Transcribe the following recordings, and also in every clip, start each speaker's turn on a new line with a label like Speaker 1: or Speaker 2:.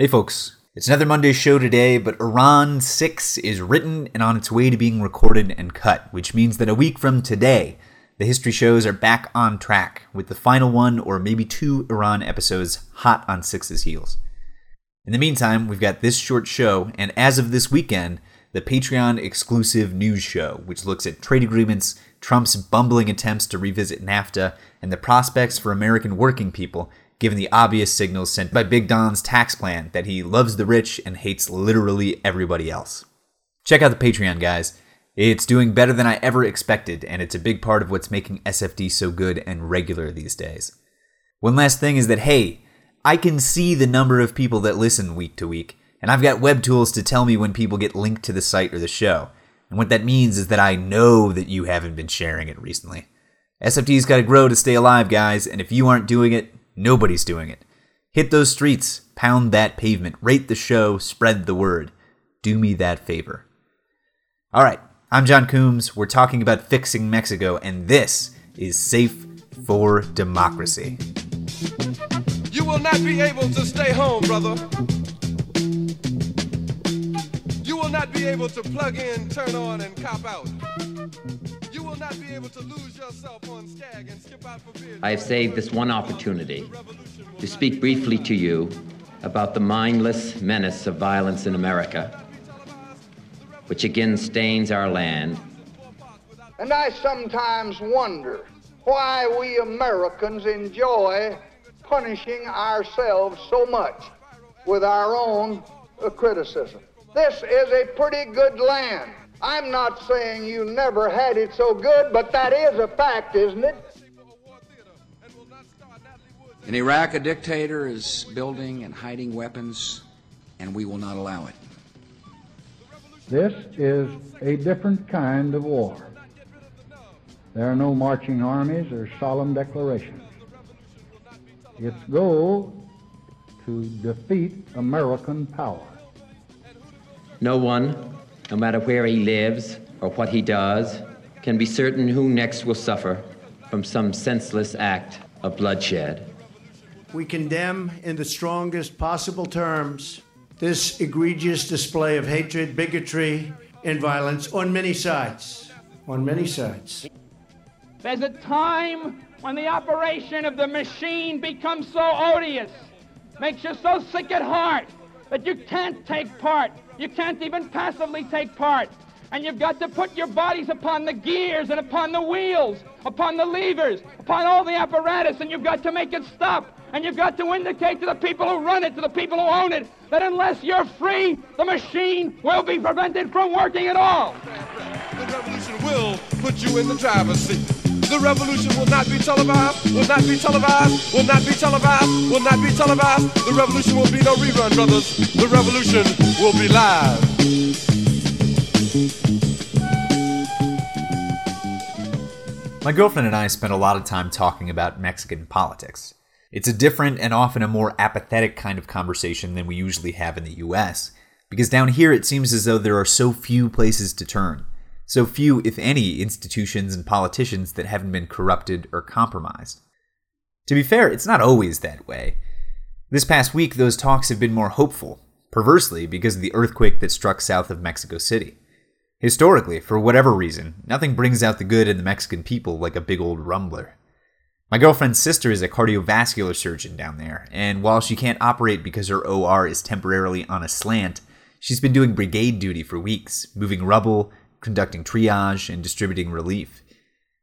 Speaker 1: Hey folks, it's another Monday show today, but Iran 6 is written and on its way to being recorded and cut, which means that a week from today, the history shows are back on track, with the final one or maybe two Iran episodes hot on 6's heels. In the meantime, we've got this short show, and as of this weekend, the Patreon exclusive news show, which looks at trade agreements, Trump's bumbling attempts to revisit NAFTA, and the prospects for American working people given the obvious signals sent by Big Don's tax plan that he loves the rich and hates literally everybody else. Check out the Patreon, guys. It's doing better than I ever expected, and it's a big part of what's making SFD so good and regular these days. One last thing is that, hey, I can see the number of people that listen week to week, and I've got web tools to tell me when people get linked to the site or the show. And what that means is that I know that you haven't been sharing it recently. SFD's got to grow to stay alive, guys, and if you aren't doing it, Nobody's doing it. Hit those streets, pound that pavement, rate the show, spread the word. Do me that favor. All right, I'm John Coombs. We're talking about fixing Mexico, and this is Safe for Democracy.
Speaker 2: You will not be able to stay home, brother. You will not be able to plug in, turn on, and cop out.
Speaker 3: I have saved this one opportunity to speak briefly to you about the mindless menace of violence in America, which again stains our land.
Speaker 4: And I sometimes wonder why we Americans enjoy punishing ourselves so much with our own criticism. This is a pretty good land. I'm not saying you never had it so good, but that is a fact, isn't it?
Speaker 5: In Iraq, a dictator is building and hiding weapons, and we will not allow it.
Speaker 6: This is a different kind of war. There are no marching armies or solemn declarations. Its goal to defeat American power.
Speaker 3: No one no matter where he lives or what he does, can be certain who next will suffer from some senseless act of bloodshed.
Speaker 7: We condemn in the strongest possible terms this egregious display of hatred, bigotry, and violence on many sides. On many sides.
Speaker 8: There's a time when the operation of the machine becomes so odious, makes you so sick at heart that you can't take part. You can't even passively take part. And you've got to put your bodies upon the gears and upon the wheels, upon the levers, upon all the apparatus, and you've got to make it stop. And you've got to indicate to the people who run it, to the people who own it, that unless you're free, the machine will be prevented from working at all.
Speaker 2: The revolution will put you in the driver's seat. The revolution will not be televised, will not be televised, will not be televised, will not be televised. The revolution will be no rerun, brothers. The revolution will be live.
Speaker 1: My girlfriend and I spent a lot of time talking about Mexican politics. It's a different and often a more apathetic kind of conversation than we usually have in the US, because down here it seems as though there are so few places to turn so few, if any, institutions and politicians that haven't been corrupted or compromised. To be fair, it's not always that way. This past week, those talks have been more hopeful, perversely because of the earthquake that struck south of Mexico City. Historically, for whatever reason, nothing brings out the good in the Mexican people like a big old rumbler. My girlfriend's sister is a cardiovascular surgeon down there, and while she can't operate because her OR is temporarily on a slant, she's been doing brigade duty for weeks, moving rubble, conducting triage and distributing relief.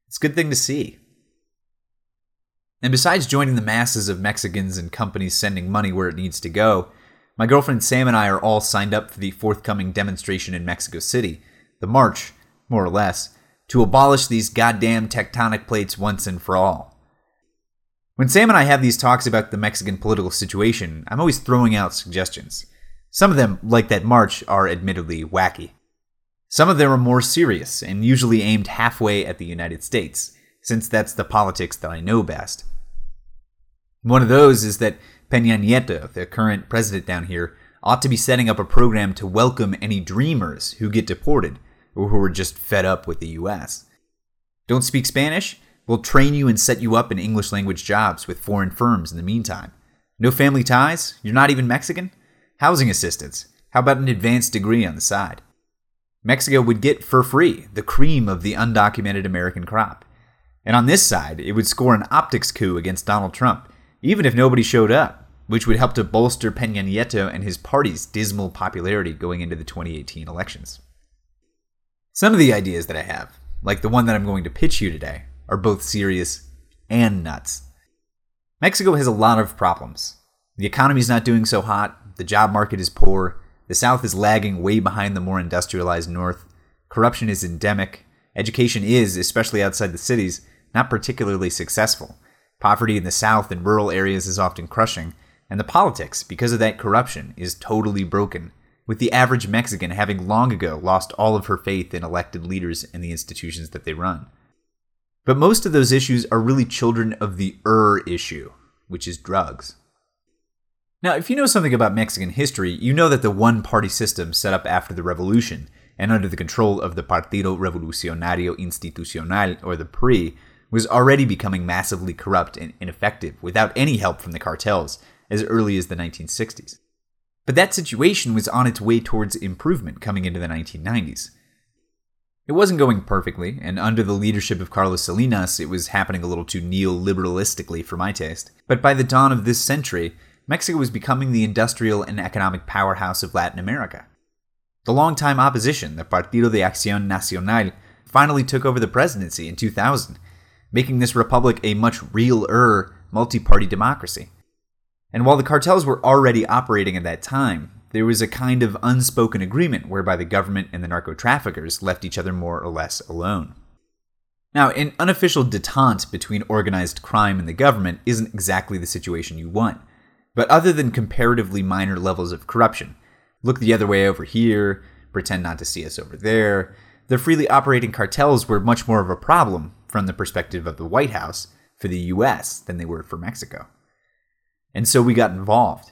Speaker 1: It's a good thing to see. And besides joining the masses of Mexicans and companies sending money where it needs to go, my girlfriend Sam and I are all signed up for the forthcoming demonstration in Mexico City, the march, more or less, to abolish these goddamn tectonic plates once and for all. When Sam and I have these talks about the Mexican political situation, I'm always throwing out suggestions. Some of them, like that march, are admittedly wacky. Some of them are more serious and usually aimed halfway at the United States, since that's the politics that I know best. One of those is that Peña Nieto, the current president down here, ought to be setting up a program to welcome any dreamers who get deported or who are just fed up with the US. Don't speak Spanish? We'll train you and set you up in English language jobs with foreign firms in the meantime. No family ties? You're not even Mexican? Housing assistance. How about an advanced degree on the side? Mexico would get for free the cream of the undocumented American crop. And on this side, it would score an optics coup against Donald Trump, even if nobody showed up, which would help to bolster Peña Nieto and his party's dismal popularity going into the 2018 elections. Some of the ideas that I have, like the one that I'm going to pitch you today, are both serious and nuts. Mexico has a lot of problems. The economy's not doing so hot, the job market is poor, the South is lagging way behind the more industrialized North, corruption is endemic, education is, especially outside the cities, not particularly successful. Poverty in the South and rural areas is often crushing, and the politics, because of that corruption, is totally broken, with the average Mexican having long ago lost all of her faith in elected leaders and the institutions that they run. But most of those issues are really children of the er issue, which is drugs. Now, if you know something about Mexican history, you know that the one party system set up after the revolution and under the control of the Partido Revolucionario Institucional, or the PRI, was already becoming massively corrupt and ineffective without any help from the cartels as early as the 1960s. But that situation was on its way towards improvement coming into the 1990s. It wasn't going perfectly, and under the leadership of Carlos Salinas, it was happening a little too neoliberalistically for my taste. But by the dawn of this century, Mexico was becoming the industrial and economic powerhouse of Latin America. The longtime opposition, the Partido de Acción Nacional, finally took over the presidency in 2000, making this republic a much realer multi party democracy. And while the cartels were already operating at that time, there was a kind of unspoken agreement whereby the government and the narco traffickers left each other more or less alone. Now, an unofficial detente between organized crime and the government isn't exactly the situation you want. But other than comparatively minor levels of corruption, look the other way over here, pretend not to see us over there, the freely operating cartels were much more of a problem from the perspective of the White House for the US than they were for Mexico. And so we got involved.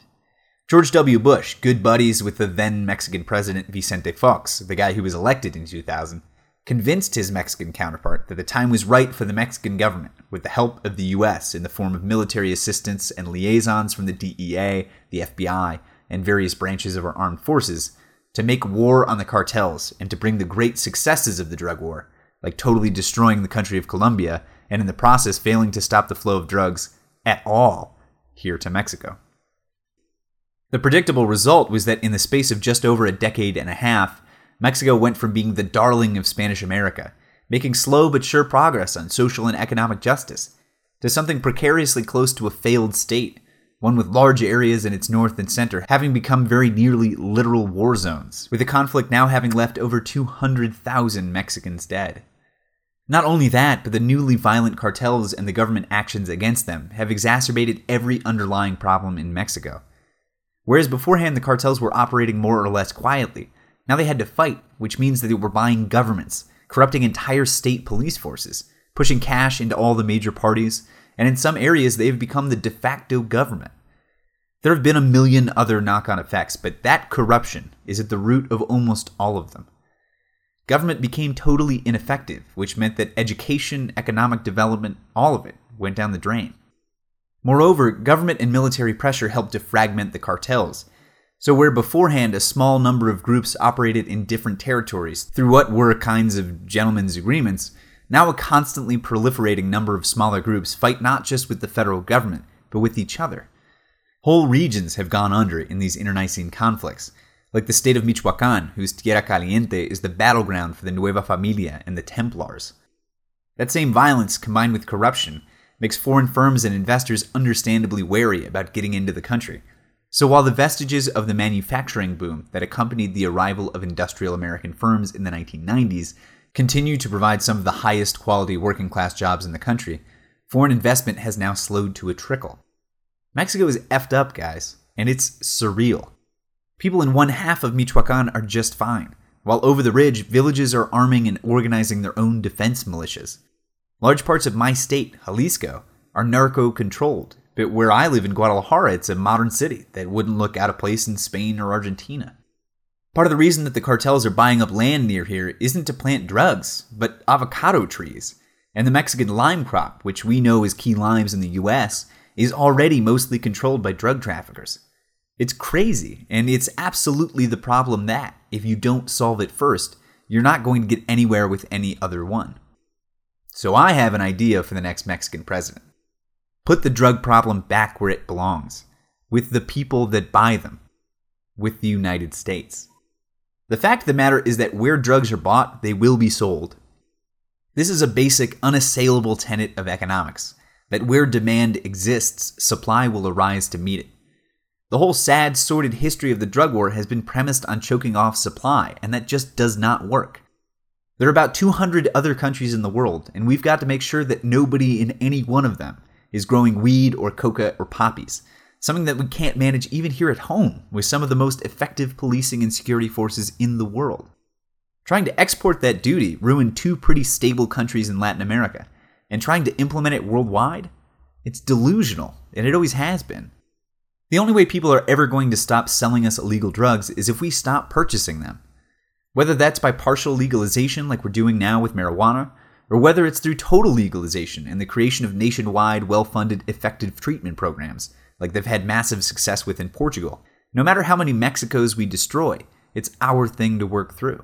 Speaker 1: George W. Bush, good buddies with the then Mexican president Vicente Fox, the guy who was elected in 2000, convinced his Mexican counterpart that the time was right for the Mexican government, with the help of the US in the form of military assistance and liaisons from the DEA, the FBI, and various branches of our armed forces, to make war on the cartels and to bring the great successes of the drug war, like totally destroying the country of Colombia and in the process failing to stop the flow of drugs at all here to Mexico. The predictable result was that in the space of just over a decade and a half, Mexico went from being the darling of Spanish America, making slow but sure progress on social and economic justice, to something precariously close to a failed state, one with large areas in its north and center having become very nearly literal war zones, with the conflict now having left over 200,000 Mexicans dead. Not only that, but the newly violent cartels and the government actions against them have exacerbated every underlying problem in Mexico. Whereas beforehand the cartels were operating more or less quietly, now they had to fight, which means that they were buying governments, corrupting entire state police forces, pushing cash into all the major parties, and in some areas they have become the de facto government. There have been a million other knock on effects, but that corruption is at the root of almost all of them. Government became totally ineffective, which meant that education, economic development, all of it went down the drain. Moreover, government and military pressure helped to fragment the cartels, so, where beforehand a small number of groups operated in different territories through what were kinds of gentlemen's agreements, now a constantly proliferating number of smaller groups fight not just with the federal government, but with each other. Whole regions have gone under in these internecine conflicts, like the state of Michoacan, whose Tierra Caliente is the battleground for the Nueva Familia and the Templars. That same violence, combined with corruption, makes foreign firms and investors understandably wary about getting into the country. So while the vestiges of the manufacturing boom that accompanied the arrival of industrial American firms in the 1990s continue to provide some of the highest quality working class jobs in the country, foreign investment has now slowed to a trickle. Mexico is effed up, guys, and it's surreal. People in one half of Michoacan are just fine, while over the ridge, villages are arming and organizing their own defense militias. Large parts of my state, Jalisco, are narco controlled but where I live in Guadalajara, it's a modern city that wouldn't look out of place in Spain or Argentina. Part of the reason that the cartels are buying up land near here isn't to plant drugs, but avocado trees. And the Mexican lime crop, which we know as key limes in the US, is already mostly controlled by drug traffickers. It's crazy, and it's absolutely the problem that, if you don't solve it first, you're not going to get anywhere with any other one. So I have an idea for the next Mexican president. Put the drug problem back where it belongs, with the people that buy them, with the United States. The fact of the matter is that where drugs are bought, they will be sold. This is a basic, unassailable tenet of economics that where demand exists, supply will arise to meet it. The whole sad, sordid history of the drug war has been premised on choking off supply, and that just does not work. There are about 200 other countries in the world, and we've got to make sure that nobody in any one of them is growing weed or coca or poppies, something that we can't manage even here at home with some of the most effective policing and security forces in the world. Trying to export that duty ruined two pretty stable countries in Latin America, and trying to implement it worldwide? It's delusional, and it always has been. The only way people are ever going to stop selling us illegal drugs is if we stop purchasing them. Whether that's by partial legalization, like we're doing now with marijuana, or whether it's through total legalization and the creation of nationwide, well funded, effective treatment programs, like they've had massive success with in Portugal. No matter how many Mexicos we destroy, it's our thing to work through.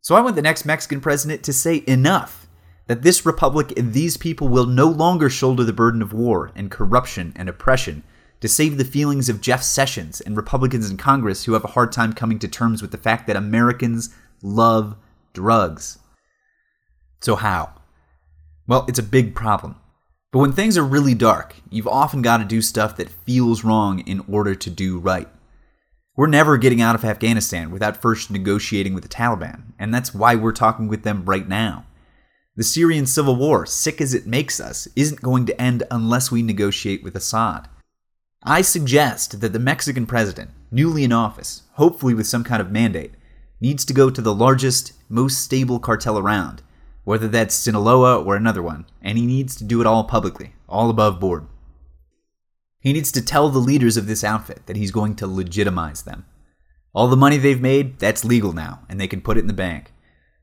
Speaker 1: So I want the next Mexican president to say enough, that this republic and these people will no longer shoulder the burden of war and corruption and oppression to save the feelings of Jeff Sessions and Republicans in Congress who have a hard time coming to terms with the fact that Americans love drugs. So, how? Well, it's a big problem. But when things are really dark, you've often got to do stuff that feels wrong in order to do right. We're never getting out of Afghanistan without first negotiating with the Taliban, and that's why we're talking with them right now. The Syrian civil war, sick as it makes us, isn't going to end unless we negotiate with Assad. I suggest that the Mexican president, newly in office, hopefully with some kind of mandate, needs to go to the largest, most stable cartel around, whether that's Sinaloa or another one, and he needs to do it all publicly, all above board. He needs to tell the leaders of this outfit that he's going to legitimize them. All the money they've made, that's legal now, and they can put it in the bank.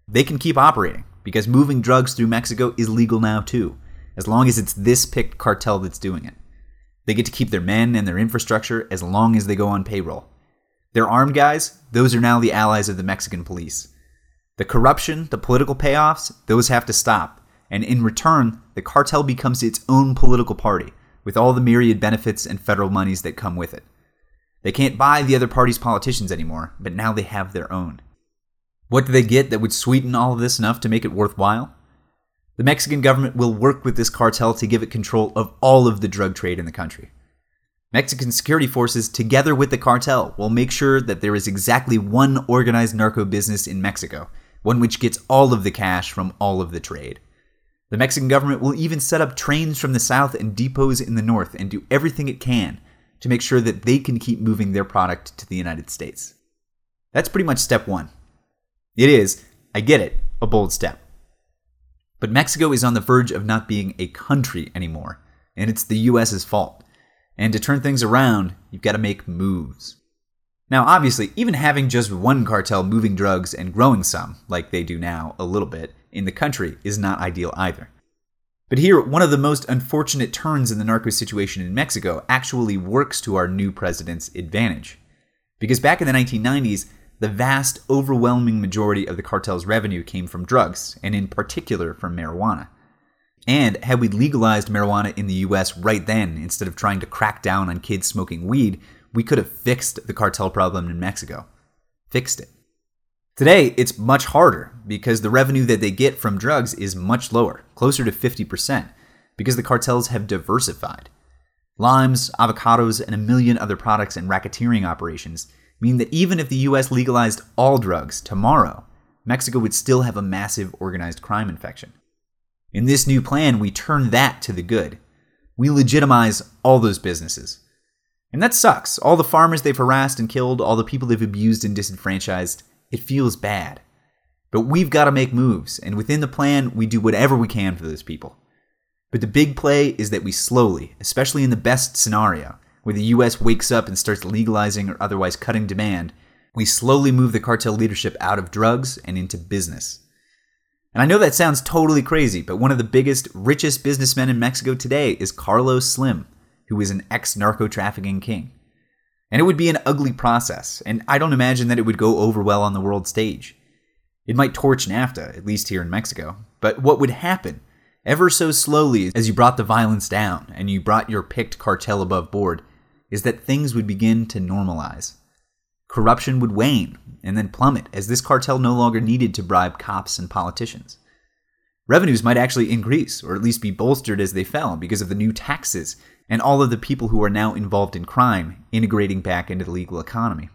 Speaker 1: They can keep operating, because moving drugs through Mexico is legal now too, as long as it's this picked cartel that's doing it. They get to keep their men and their infrastructure as long as they go on payroll. Their armed guys, those are now the allies of the Mexican police. The corruption, the political payoffs, those have to stop. And in return, the cartel becomes its own political party, with all the myriad benefits and federal monies that come with it. They can't buy the other party's politicians anymore, but now they have their own. What do they get that would sweeten all of this enough to make it worthwhile? The Mexican government will work with this cartel to give it control of all of the drug trade in the country. Mexican security forces, together with the cartel, will make sure that there is exactly one organized narco business in Mexico, one which gets all of the cash from all of the trade. The Mexican government will even set up trains from the south and depots in the north and do everything it can to make sure that they can keep moving their product to the United States. That's pretty much step one. It is, I get it, a bold step. But Mexico is on the verge of not being a country anymore, and it's the US's fault. And to turn things around, you've got to make moves. Now, obviously, even having just one cartel moving drugs and growing some, like they do now a little bit, in the country is not ideal either. But here, one of the most unfortunate turns in the narco situation in Mexico actually works to our new president's advantage. Because back in the 1990s, the vast, overwhelming majority of the cartel's revenue came from drugs, and in particular from marijuana. And had we legalized marijuana in the US right then, instead of trying to crack down on kids smoking weed, we could have fixed the cartel problem in Mexico. Fixed it. Today, it's much harder because the revenue that they get from drugs is much lower, closer to 50%, because the cartels have diversified. Limes, avocados, and a million other products and racketeering operations mean that even if the US legalized all drugs tomorrow, Mexico would still have a massive organized crime infection. In this new plan, we turn that to the good. We legitimize all those businesses. And that sucks. All the farmers they've harassed and killed, all the people they've abused and disenfranchised, it feels bad. But we've got to make moves, and within the plan, we do whatever we can for those people. But the big play is that we slowly, especially in the best scenario, where the US wakes up and starts legalizing or otherwise cutting demand, we slowly move the cartel leadership out of drugs and into business. And I know that sounds totally crazy, but one of the biggest, richest businessmen in Mexico today is Carlos Slim, who is an ex narco trafficking king. And it would be an ugly process, and I don't imagine that it would go over well on the world stage. It might torch NAFTA, at least here in Mexico, but what would happen, ever so slowly as you brought the violence down and you brought your picked cartel above board, is that things would begin to normalize. Corruption would wane and then plummet as this cartel no longer needed to bribe cops and politicians. Revenues might actually increase, or at least be bolstered as they fell because of the new taxes and all of the people who are now involved in crime integrating back into the legal economy.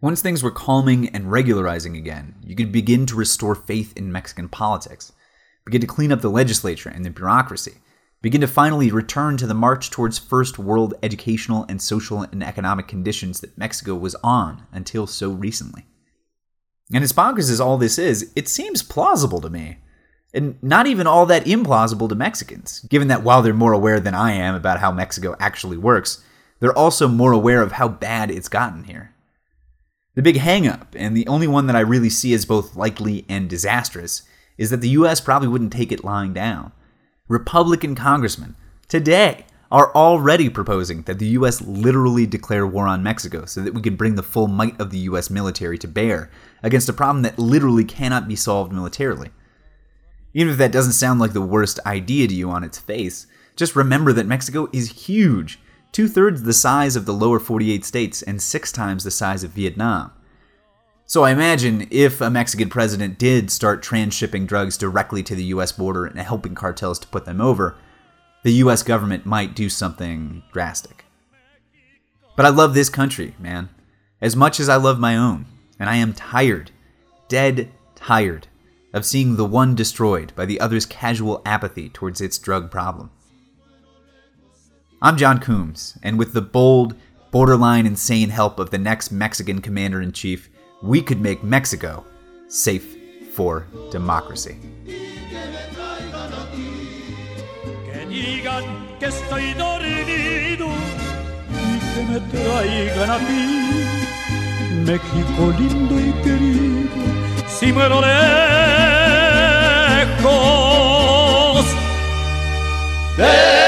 Speaker 1: Once things were calming and regularizing again, you could begin to restore faith in Mexican politics, begin to clean up the legislature and the bureaucracy, begin to finally return to the march towards first world educational and social and economic conditions that Mexico was on until so recently. And as bonkers as all this is, it seems plausible to me. And not even all that implausible to Mexicans, given that while they're more aware than I am about how Mexico actually works, they're also more aware of how bad it's gotten here. The big hangup, and the only one that I really see as both likely and disastrous, is that the US probably wouldn't take it lying down. Republican congressmen, today, are already proposing that the US literally declare war on Mexico so that we can bring the full might of the US military to bear against a problem that literally cannot be solved militarily. Even if that doesn't sound like the worst idea to you on its face, just remember that Mexico is huge two thirds the size of the lower 48 states and six times the size of Vietnam. So I imagine if a Mexican president did start transshipping drugs directly to the US border and helping cartels to put them over, the US government might do something drastic. But I love this country, man, as much as I love my own, and I am tired, dead tired, of seeing the one destroyed by the other's casual apathy towards its drug problem. I'm John Coombs, and with the bold, borderline insane help of the next Mexican commander in chief, we could make Mexico safe for democracy. Que estoy dormido y que me traigan a ti, México lindo y querido, si muero lejos. de